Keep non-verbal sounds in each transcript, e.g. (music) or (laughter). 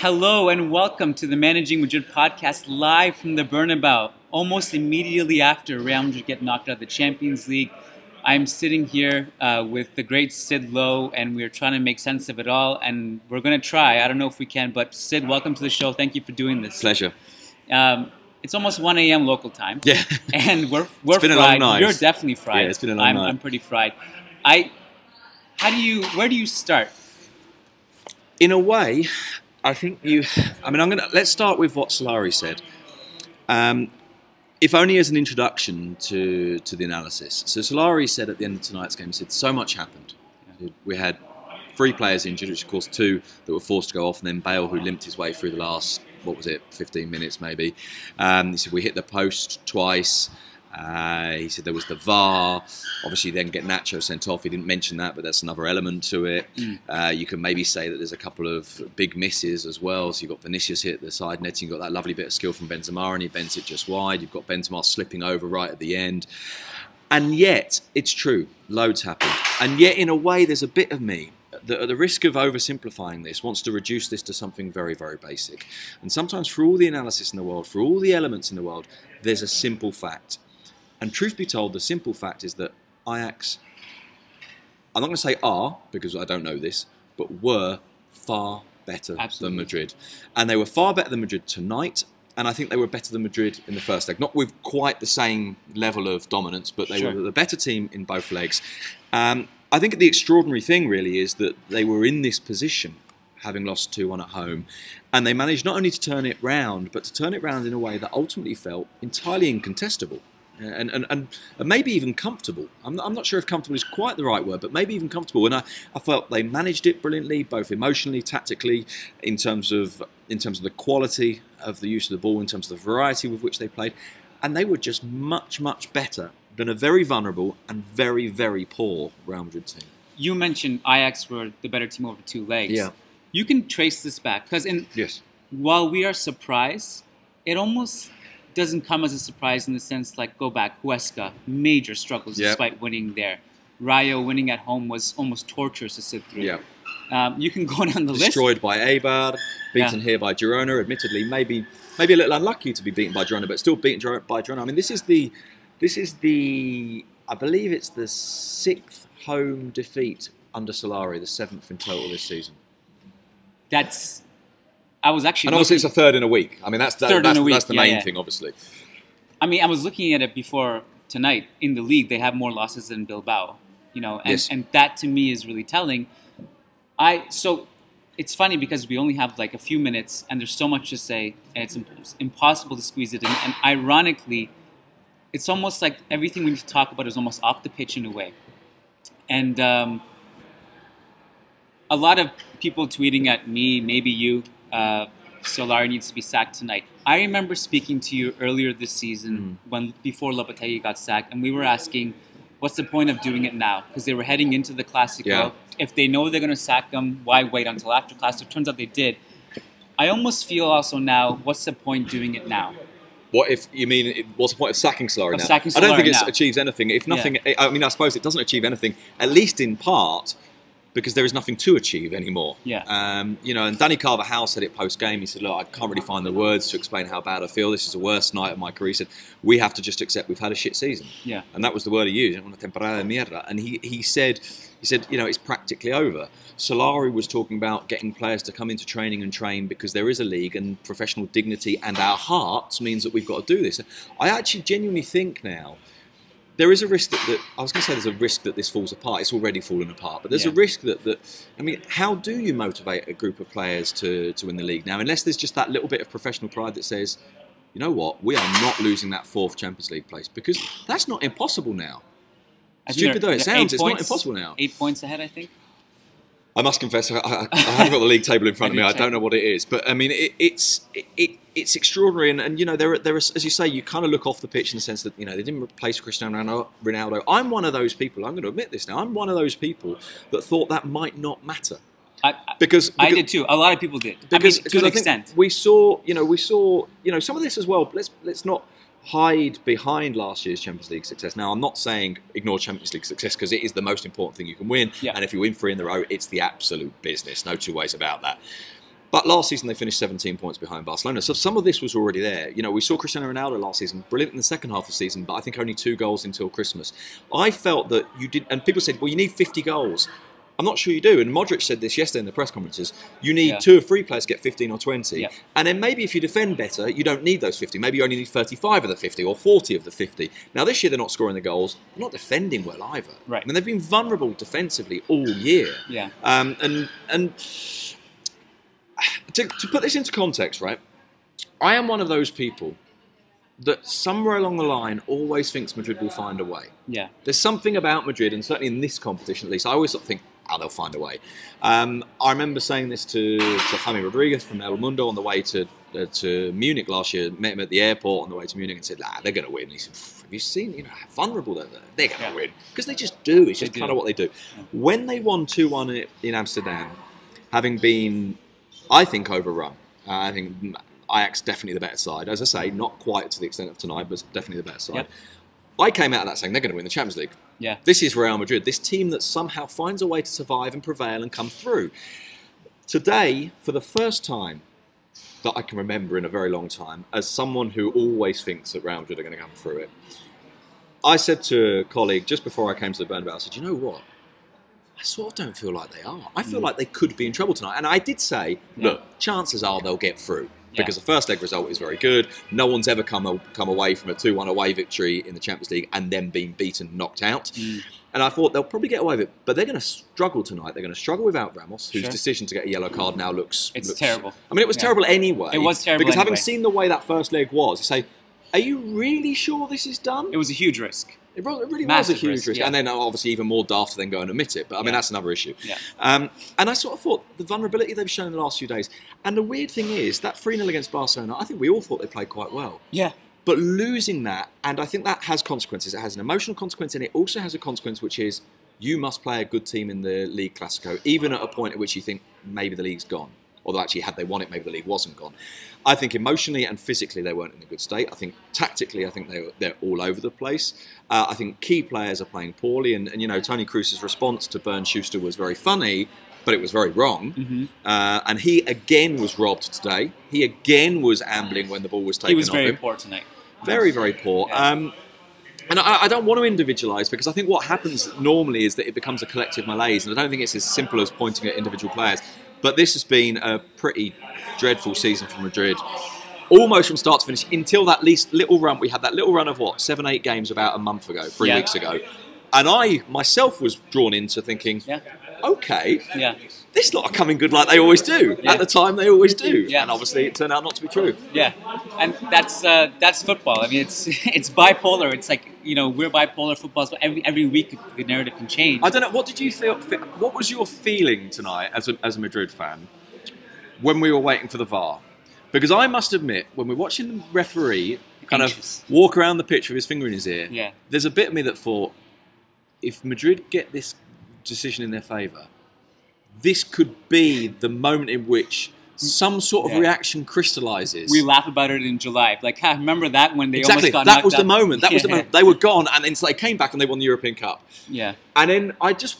Hello and welcome to the Managing Madrid podcast live from the Bernabeu. Almost immediately after Real Madrid get knocked out of the Champions League, I'm sitting here uh, with the great Sid Lowe, and we're trying to make sense of it all. And we're going to try. I don't know if we can, but Sid, welcome to the show. Thank you for doing this. Pleasure. Um, it's almost 1 a.m. local time. Yeah. (laughs) and we're we're It's been a fried. long night. You're definitely fried. Yeah, it's been a long I'm, night. I'm pretty fried. I. How do you? Where do you start? In a way, I think you. I mean, I'm gonna let's start with what Solari said. Um, if only as an introduction to to the analysis. So Solari said at the end of tonight's game, he said so much happened. We had three players injured, which of course two that were forced to go off, and then Bale who limped his way through the last what was it, 15 minutes maybe. Um, he said we hit the post twice. Uh, he said there was the VAR. Obviously, then get Nacho sent off. He didn't mention that, but that's another element to it. Uh, you can maybe say that there's a couple of big misses as well. So you've got Vinicius hit the side netting. You've got that lovely bit of skill from Benzema, and he bends it just wide. You've got Benzema slipping over right at the end. And yet, it's true, loads happened. And yet, in a way, there's a bit of me that, at the risk of oversimplifying this, wants to reduce this to something very, very basic. And sometimes, for all the analysis in the world, for all the elements in the world, there's a simple fact. And truth be told, the simple fact is that Ajax, I'm not going to say are, because I don't know this, but were far better Absolutely. than Madrid. And they were far better than Madrid tonight. And I think they were better than Madrid in the first leg. Not with quite the same level of dominance, but they Sure. were the better team in both legs. Um, I think the extraordinary thing really is that they were in this position, having lost 2 1 at home, and they managed not only to turn it round, but to turn it round in a way that ultimately felt entirely incontestable. And, and, and, and maybe even comfortable. I'm not, I'm not sure if comfortable is quite the right word, but maybe even comfortable. And I, I felt they managed it brilliantly, both emotionally, tactically, in terms of in terms of the quality of the use of the ball, in terms of the variety with which they played, and they were just much much better than a very vulnerable and very very poor Real Madrid team. You mentioned Ajax were the better team over two legs. Yeah. You can trace this back because in Yes. while we are surprised, it almost doesn't come as a surprise in the sense like go back Huesca major struggles Yeah. despite winning there. Rayo winning at home was almost torturous to sit through. Yeah. Um, you can (laughs) go down the list. Destroyed by Eibar, beaten Yeah. here by Girona. Admittedly, maybe maybe a little unlucky to be beaten by Girona, but still beaten by Girona. I mean, this is the this is the I believe it's the sixth home defeat under Solari, the seventh in total this season. That's. I was actually. And obviously, it's a third in a week. I mean, that's that, Third in that's, a week, that's the yeah, main yeah. thing, obviously. I mean, I was looking at it before tonight in the league. They have more losses than Bilbao, you know, and, Yes. and that to me is really telling. I so it's funny because we only have like a few minutes and there's so much to say and it's im- impossible to squeeze it in. And ironically, it's almost like everything we need to talk about is almost off the pitch in a way. And um, a lot of people tweeting at me, maybe you, uh, Solari needs to be sacked tonight. I remember speaking to you earlier this season when before Lopetegui got sacked, and we were asking, what's the point of doing it now? Because they were heading into the Classico. Yeah. If they know they're going to sack them, why wait until after Classico? Turns out they did. I almost feel also now, what's the point doing it now? What if you mean? What's the point of sacking Solari now? sacking I don't think it achieves anything. If nothing, I mean, I suppose it doesn't achieve anything. At least in part, because there is nothing to achieve anymore. Yeah. Um, you know, and Dani Carvajal said it post game. He said, "Look, I can't really find the words to explain how bad I feel. This is the worst night of my career." He said, "We have to just accept we've had a shit season." Yeah. And that was the word he used, una temporada mierda. And he, he said, he said, you know, it's practically over. Solari was talking about getting players to come into training and train because there is a league and professional dignity and our hearts means that we've got to do this. I actually genuinely think now there is a risk that, that I was going to say there's a risk that this falls apart. It's already fallen apart, but there's Yeah. a risk that, that I mean, how do you motivate a group of players to, to win the league now? Unless there's just that little bit of professional pride that says, you know what, we are not losing that fourth Champions League place because that's not impossible now. Think Stupid though it sounds, it's not impossible now. Eight points ahead, I think. I must confess, I, I, I haven't got the league table in front of me. I don't know what it is, but I mean, it, it's it, it, it's extraordinary. And, and you know, there are, there are, as you say, you kind of look off the pitch in the sense that you know they didn't replace Cristiano Ronaldo-. I'm one of those people. I'm going to admit this now. I'm one of those people that thought that might not matter I, I, because, I did too. A lot of people did. because, I mean, to an extent. we saw, you know, we saw, you know, some of this as well. Let's let's not hide behind last year's Champions League success. Now, I'm not saying ignore Champions League success because it is the most important thing you can win. Yeah. And if you win three in a row, it's the absolute business. No two ways about that. But last season they finished 17 points behind Barcelona, so some of this was already there. You know, we saw Cristiano Ronaldo last season, brilliant in the second half of the season, but I think only two goals until Christmas. I felt that you did, and people said, well, you need 50 goals. I'm not sure you do. And Modric said this yesterday in the press conferences. You need Yeah. two or three players to get 15 or 20. Yeah. And then maybe if you defend better, you don't need those 50. Maybe you only need 35 of the 50 or 40 of the 50. Now, this year they're not scoring the goals. They're not defending well either. Right. I mean, they've been vulnerable defensively all year. Yeah. Um, and and to, to put this into context, right? I am one of those people that somewhere along the line always thinks Madrid will find a way. Yeah. There's something about Madrid, and certainly in this competition at least, I always sort of think, oh, they'll find a way. Um, I remember saying this to, to Jaime Rodriguez from El Mundo on the way to uh, to Munich last year. Met him at the airport on the way to Munich and said, ah, they're going to win. He said, have you seen, you know, how vulnerable they're? They're going to Yeah. win. Because they just do. It's They just do. kind of what they do. When they won 2 1 in Amsterdam, having been, I think, overrun, uh, I think Ajax definitely the better side. As I say, not quite to the extent of tonight, but definitely the better side. Yep. I came out of that saying they're going to win the Champions League. Yeah. This is Real Madrid, this team that somehow finds a way to survive and prevail and come through. Today, for the first time that I can remember in a very long time, as someone who always thinks that Real Madrid are going to come through it, I said to a colleague just before I came to the Bernabeu, I said, you know what? I sort of don't feel like they are. I feel like they could be in trouble tonight. And I did say, look, chances are they'll get through. Yeah. Because the first leg result is very good. No one's ever come come away from a 2 1 away victory in the Champions League and then being beaten, knocked out. Mm. And I thought they'll probably get away with it, but they're going to struggle tonight. They're going to struggle without Ramos, whose Sure. decision to get a yellow card now looks. It's looks- terrible. I mean, it was Yeah. terrible anyway. It was terrible because having seen the way that first leg was, you say, "Are you really sure this is done?" It was a huge risk. It really Massive was a huge risk, risk, yeah. and then obviously even more daft to then go and admit it. But I mean, Yeah. that's another issue. Yeah. Um, and I sort of thought the vulnerability they've shown in the last few days. And the weird thing is that 3 0 against Barcelona, I think we all thought they played quite well. Yeah. But losing that, and I think that has consequences. It has an emotional consequence, and it also has a consequence, which is you must play a good team in the League Classico, even at a point at which you think maybe the league's gone. Although actually, had they won it, maybe the league wasn't gone. I think emotionally and physically they weren't in a good state. I think tactically, I think they were, they're all over the place. Uh, I think key players are playing poorly, and, and you know Toni Kroos's response to Bernd Schuster was very funny, but it was very wrong. hmm Uh, and he again was robbed today. He again was ambling when the ball was taken He was off very him. poor tonight. Very, very poor. Yeah. Um, and I, I don't want to individualise because I think what happens normally is that it becomes a collective malaise, and I don't think it's as simple as pointing at individual players. But this has been a pretty dreadful season for Madrid, almost from start to finish. Until that least little run, we had that little run of what seven, eight games about a month ago, three Yeah. weeks ago, and I myself was drawn into thinking, Yeah. okay, Yeah. This lot are coming good like they always do. Yeah. At the time, they always do, Yeah. and obviously it turned out not to be true. Yeah, and that's uh, that's football. I mean, it's (laughs) it's bipolar. It's like you know we're bipolar footballs, but every every week the narrative can change. I don't know. What did you feel? What was your feeling tonight as a, as a Madrid fan when we were waiting for the VAR? Because I must admit, when we're watching the referee kind Anxious. of walk around the pitch with his finger in his ear, Yeah. there's a bit of me that thought, if Madrid get this decision in their favour, this could be the moment in which some sort of Yeah. reaction crystallises. we laugh about it in July, like, ha, remember that when they Exactly. almost got That was the moment. That was the (laughs) moment. They were gone, and then so they came back and they won the European Cup. Yeah, And then I just,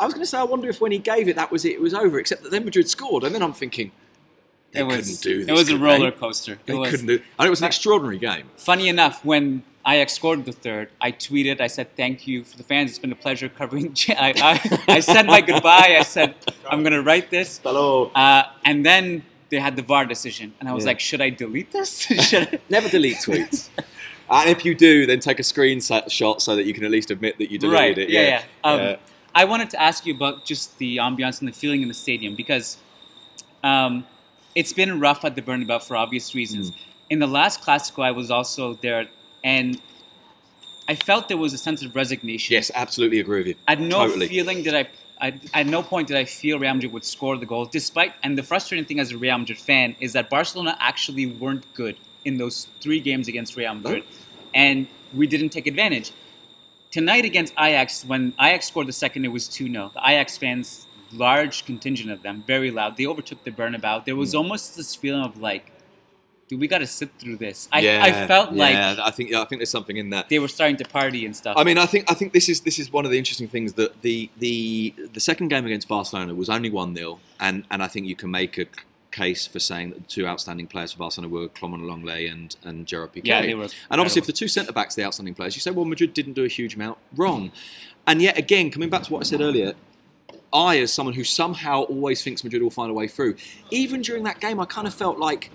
I was going to say, I wonder if when he gave it, that was it, it was over. Except that then Madrid scored, and then I'm thinking, they it was couldn't do this. it was a roller They, coaster. They it was couldn't do. And it was an extraordinary game. funny enough when Ajax scored the third. I tweeted. I said thank you for the fans. It's been a pleasure covering. (laughs) I, I, I said my goodbye. I said I'm gonna write this. Hello. Uh, and then they had the VAR decision, and I was Yeah. like, should I delete this? (laughs) (laughs) should I? Never delete tweets. and if you do, then take a screenshot so that you can at least admit that you deleted right. it. Yeah, yeah. Um, Yeah. I wanted to ask you about just the ambiance and the feeling in the stadium because um, it's been rough at the Bernabeu for obvious reasons. Mm. In the last Classico, I was also there, and I felt there was a sense of resignation. Yes, absolutely agree with you. I had no totally. feeling that I, I, at no point did I feel Real Madrid would score the goal. Despite, and the frustrating thing as a Real Madrid fan is that Barcelona actually weren't good in those three games against Real Madrid, and we didn't take advantage. Tonight against Ajax, when Ajax scored the second, it was 2 0. The Ajax fans, large contingent of them, very loud, they overtook the Bernabeu. There was mm. almost this feeling of like, dude, we got to sit through this. I, yeah, I felt yeah, like I think yeah, I think there's something in that. they were starting to party and stuff. I mean, I think I think this is this is one of the interesting things that the the the second game against Barcelona was only one 0 and and I think you can make a case for saying that the two outstanding players for Barcelona were Clément Lenglet and, and Gerard Piqué. Yeah, they were and obviously, if the two centre backs are the outstanding players, you say, well, Madrid didn't do a huge amount wrong. And yet again, coming back to what I said earlier, I, as someone who somehow always thinks Madrid will find a way through, even during that game, I kind of felt like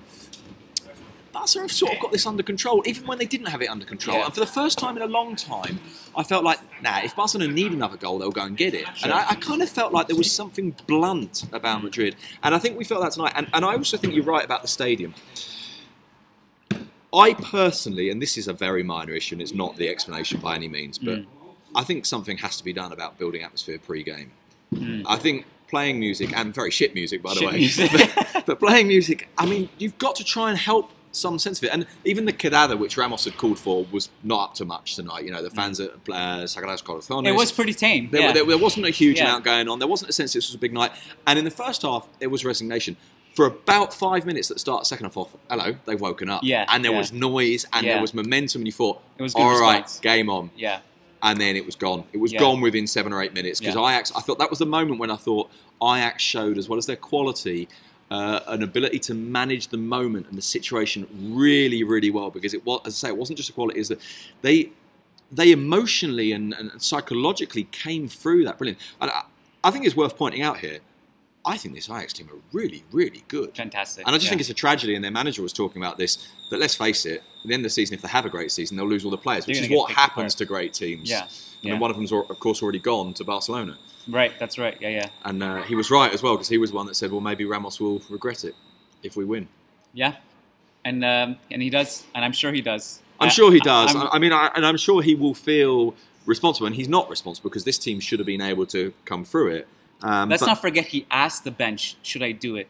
Barcelona have sort of got this under control, even when they didn't have it under control. Yeah. And for the first time in a long time, I felt like, nah, if Barcelona need another goal, they'll go and get it. Sure. And I, I kind of felt like there was something blunt about Madrid. And I think we felt that tonight. And, and I also think you're right about the stadium. I personally, and this is a very minor issue, and it's not the explanation by any means, but Mm. I think something has to be done about building atmosphere pre-game. Mm. I think playing music and very shit music, by the Shit way, (laughs) but, but playing music. I mean, you've got to try and help some sense of it. And even the Quedada, which Ramos had called for, was not up to much tonight. You know, the fans at uh, Sagrados Corazones. It was pretty tame. There, yeah. there, there wasn't a huge Yeah. amount going on. There wasn't a sense this was a big night. And in the first half, it was resignation. For about five minutes at the start, second half off, hello, they've woken up. Yeah, And there yeah. was noise and there was momentum, and you thought, It was all right, response. game on. yeah. And then it was gone. It was gone within seven or eight minutes because. Ajax, I thought that was the moment when I thought Ajax showed, as well as their quality, uh, an ability to manage the moment and the situation really, really well. Because it was, as I say, it wasn't just a quality; is that they they emotionally and, and psychologically came through that brilliant. And I, I think it's worth pointing out here. I think this Ajax team are really, really good. Fantastic. And I just yeah. think it's a tragedy, and their manager was talking about this. That let's face it, at the end of the season, if they have a great season, they'll lose all the players, which is what happens apart. to great teams. Yeah. And Yeah. one of them's, of course, already gone to Barcelona. Right. That's right. Yeah. Yeah. And uh, he was right as well, because he was the one that said, well, maybe Ramos will regret it if we win. Yeah. And um, and he does, and I'm sure he does. I'm sure he does. I'm- I, I mean, I, and I'm sure he will feel responsible, and he's not responsible because this team should have been able to come through it. Um, let's not forget he asked the bench, "Should I do it?"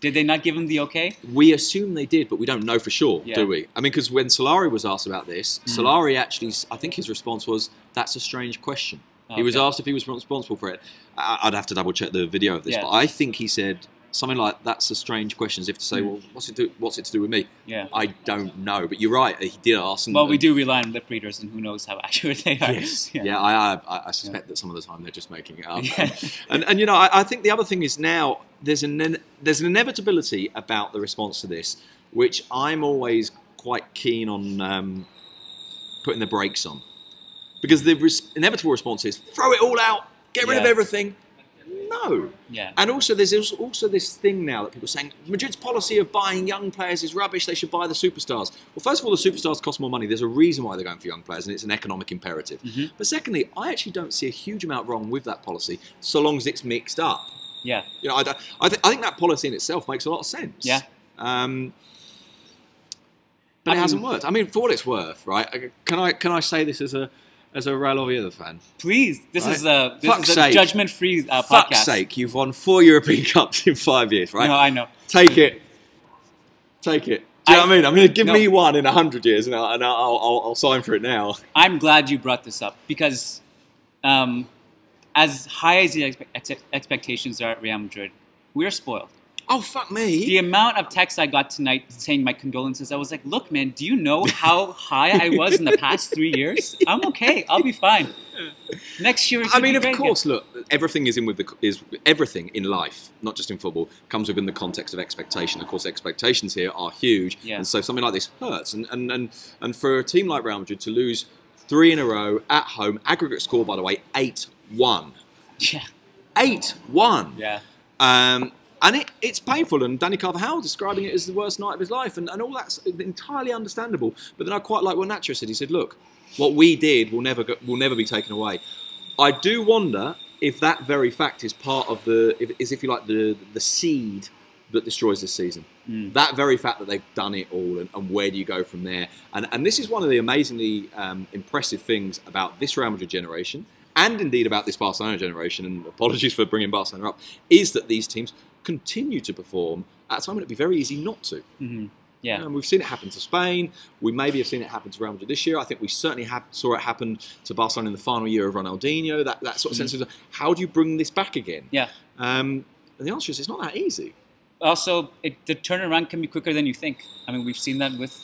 Did they not give him the okay? we assume they did, but we don't know for sure, Yeah. do we? I mean, because when Solari was asked about this, Mm. Solari actually, I think his response was, "That's a strange question." He was Okay. asked if he was responsible for it. I- I'd have to double check the video of this, Yeah. but I think he said something like, "That's a strange question," as if to say, Mm. "Well, what's it do? What's it to do with me?" Yeah. I don't know, but you're right. He did ask. And, Well, we do rely on lip readers, and who knows how (laughs) accurate they are. Yes. Yeah, I, I, I suspect that some of the time they're just making it up. (laughs) Yeah. And, and you know, I, I think the other thing is now there's an there's an inevitability about the response to this, which I'm always quite keen on um, putting the brakes on, because the res- inevitable response is throw it all out, get rid of everything. No. Yeah. And also, there's also- this thing now that people are saying Madrid's policy of buying young players is rubbish. They should buy the superstars. Well, first of all, the superstars cost more money. There's a reason why they're going for young players, and it's an economic imperative. Mhm. But secondly, I actually don't see a huge amount wrong with that policy, so long as it's mixed up. Yeah. You know, I, I, th- I think that policy in itself makes a lot of sense. Yeah. Um, but I it mean- hasn't worked. I mean, for what it's worth, right? Can I can I say this as a as a Real Oviedo fan? Please, this Right. is a this Fuck's is a sake. judgment-free uh, Fuck's podcast. sake, you've won four European (laughs) Cups in five years, right? No, I know. Take it. Take it. Do you know I- what I mean? Going to give no. me one in a hundred years, and, I'll, and I'll, I'll, I'll sign for it now. I'm glad you brought this up because, um, as high as the ex- expectations are at Real Madrid, we're spoiled. Oh fuck me! The amount of texts I got tonight saying my condolences, I was like, "Look, man, do you know how high I was in the past three years? I'm okay. I'll be fine. Next year, I mean, of course. Look, everything is in with the is everything in life, not just in football, comes within the context of expectation. Of course, expectations here are huge, Yeah. and so something like this hurts. And and and and for a team like Real Madrid to lose three in a row at home, aggregate score by the way, eight one, again. eight one. Yeah, Um, and it, it's painful, and Dani Carvajal describing it as the worst night of his life, and, and all that's entirely understandable. But then I quite like what Nacho said. He said, "Look, what we did will never go, will never be taken away." I do wonder if that very fact is part of the if, is if you like the the seed that destroys this season. Mm. That very fact that they've done it all, and, and where do you go from there? And and this is one of the amazingly um, impressive things about this Real Madrid generation, and indeed about this Barcelona generation. And apologies for bringing Barcelona up, is that these teams continue to perform at a time when it'd be very easy not to. hmm yeah, And we've seen it happen to Spain. We maybe have seen it happen to Real Madrid this year. I think we certainly have, saw it happen to Barcelona in the final year of Ronaldinho. That that sort of sense of how do you bring this back again? yeah. Um, and the answer is it's not that easy. Also, it, the turnaround can be quicker than you think. I mean, we've seen that with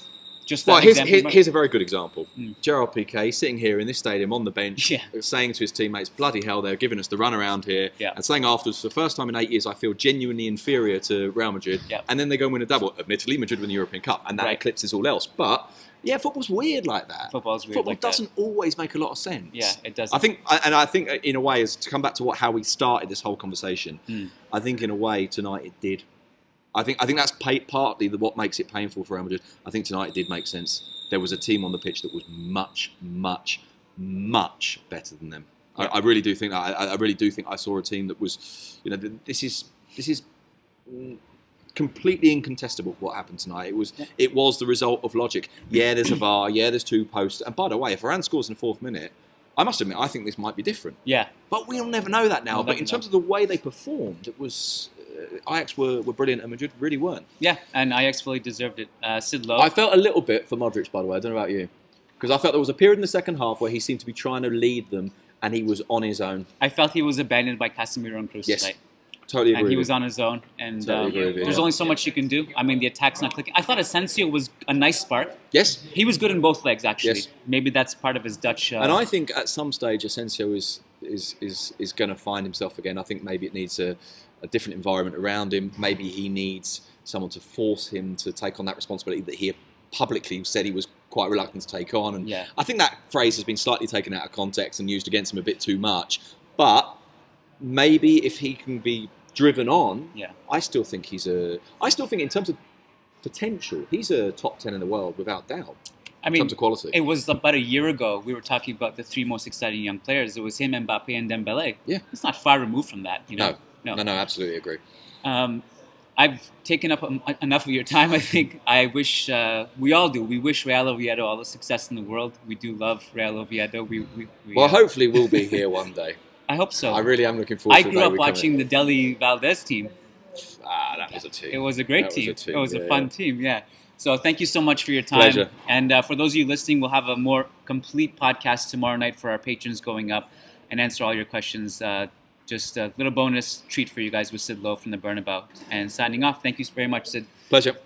just that Well, here's, here- here's a very good example. Mm. Gerard Piqué sitting here in this stadium on the bench, Yeah. saying to his teammates, "Bloody hell, they're giving us the run around here," Yeah. and saying afterwards, "For the first time in eight years, I feel genuinely inferior to Real Madrid." Yeah. And then they go and win a double. Admittedly, Madrid win the European Cup, and that Right. eclipses all else. But yeah, football's weird like that. Football's weird Football like doesn't always make a lot of sense. Yeah, it doesn't. I think, and I think, uh, in a way, is to come back to what how we started this whole conversation, Mm. I think in a way tonight it did. I think I think that's pa- partly the, what makes it painful for Real Madrid. I think tonight it did make sense. There was a team on the pitch that was much, much, much better than them. I, Yeah. I really do think that. I, I really do think I saw a team that was, you know, this is this is completely incontestable what happened tonight. It was it was the result of logic. Yeah, there's a VAR. Yeah, there's two posts. And by the way, if Varane scores in the fourth minute, I must admit I think this might be different. yeah, But we'll never know that now. We'll but in terms of the way they performed, it was Ajax were, were brilliant and Madrid really weren't. yeah, and Ajax fully deserved it. Uh, Sid Lowe, I felt a little bit for Modric, by the way. I don't know about you, because I felt there was a period in the second half where he seemed to be trying to lead them, and he was on his own. I felt he was abandoned by Casemiro and Kroos Yes, tonight. Totally and he was on his own. And Totally um, agree there's yeah. only so much you can do. I mean, the attack's not clicking. I thought Asensio was a nice spark. yes, He was good in both legs, actually. Yes. Maybe that's part of his Dutch. Uh, and I think at some stage Asensio is is is, is going to find himself again. I think maybe it needs a, a different environment around him. Maybe he needs someone to force him to take on that responsibility that he publicly said he was quite reluctant to take on. And Yeah. I think that phrase has been slightly taken out of context and used against him a bit too much. But maybe if he can be driven on, Yeah. I still think he's a. I still think in terms of potential, he's a top ten in the world without doubt. I in mean, terms of quality. it was about a year ago. We were talking about the three most exciting young players. It was him, Mbappe, and Dembele. Yeah. It's not far removed from that, you know? no, no, no, absolutely agree. Um, I've taken up um, enough of your time. (laughs) I think I wish uh, we all do. We wish Real Oviedo all the success in the world. We do love Real Oviedo. We, we, we Well, uh, hopefully we'll be here (laughs) one day. I hope so. I really am looking forward I grew up watching in. the Delhi Valdez team. Ah, that was a team. It was a great That was team. a team, It was a fun yeah. team. Yeah. So thank you so much for your time. Pleasure. And uh, for those of you listening, we'll have a more complete podcast tomorrow night for our patrons going up and answer all your questions. Just a little bonus treat for you guys with Sid Lowe from the Bernabeu. And signing off. Thank you very much, Sid. Pleasure.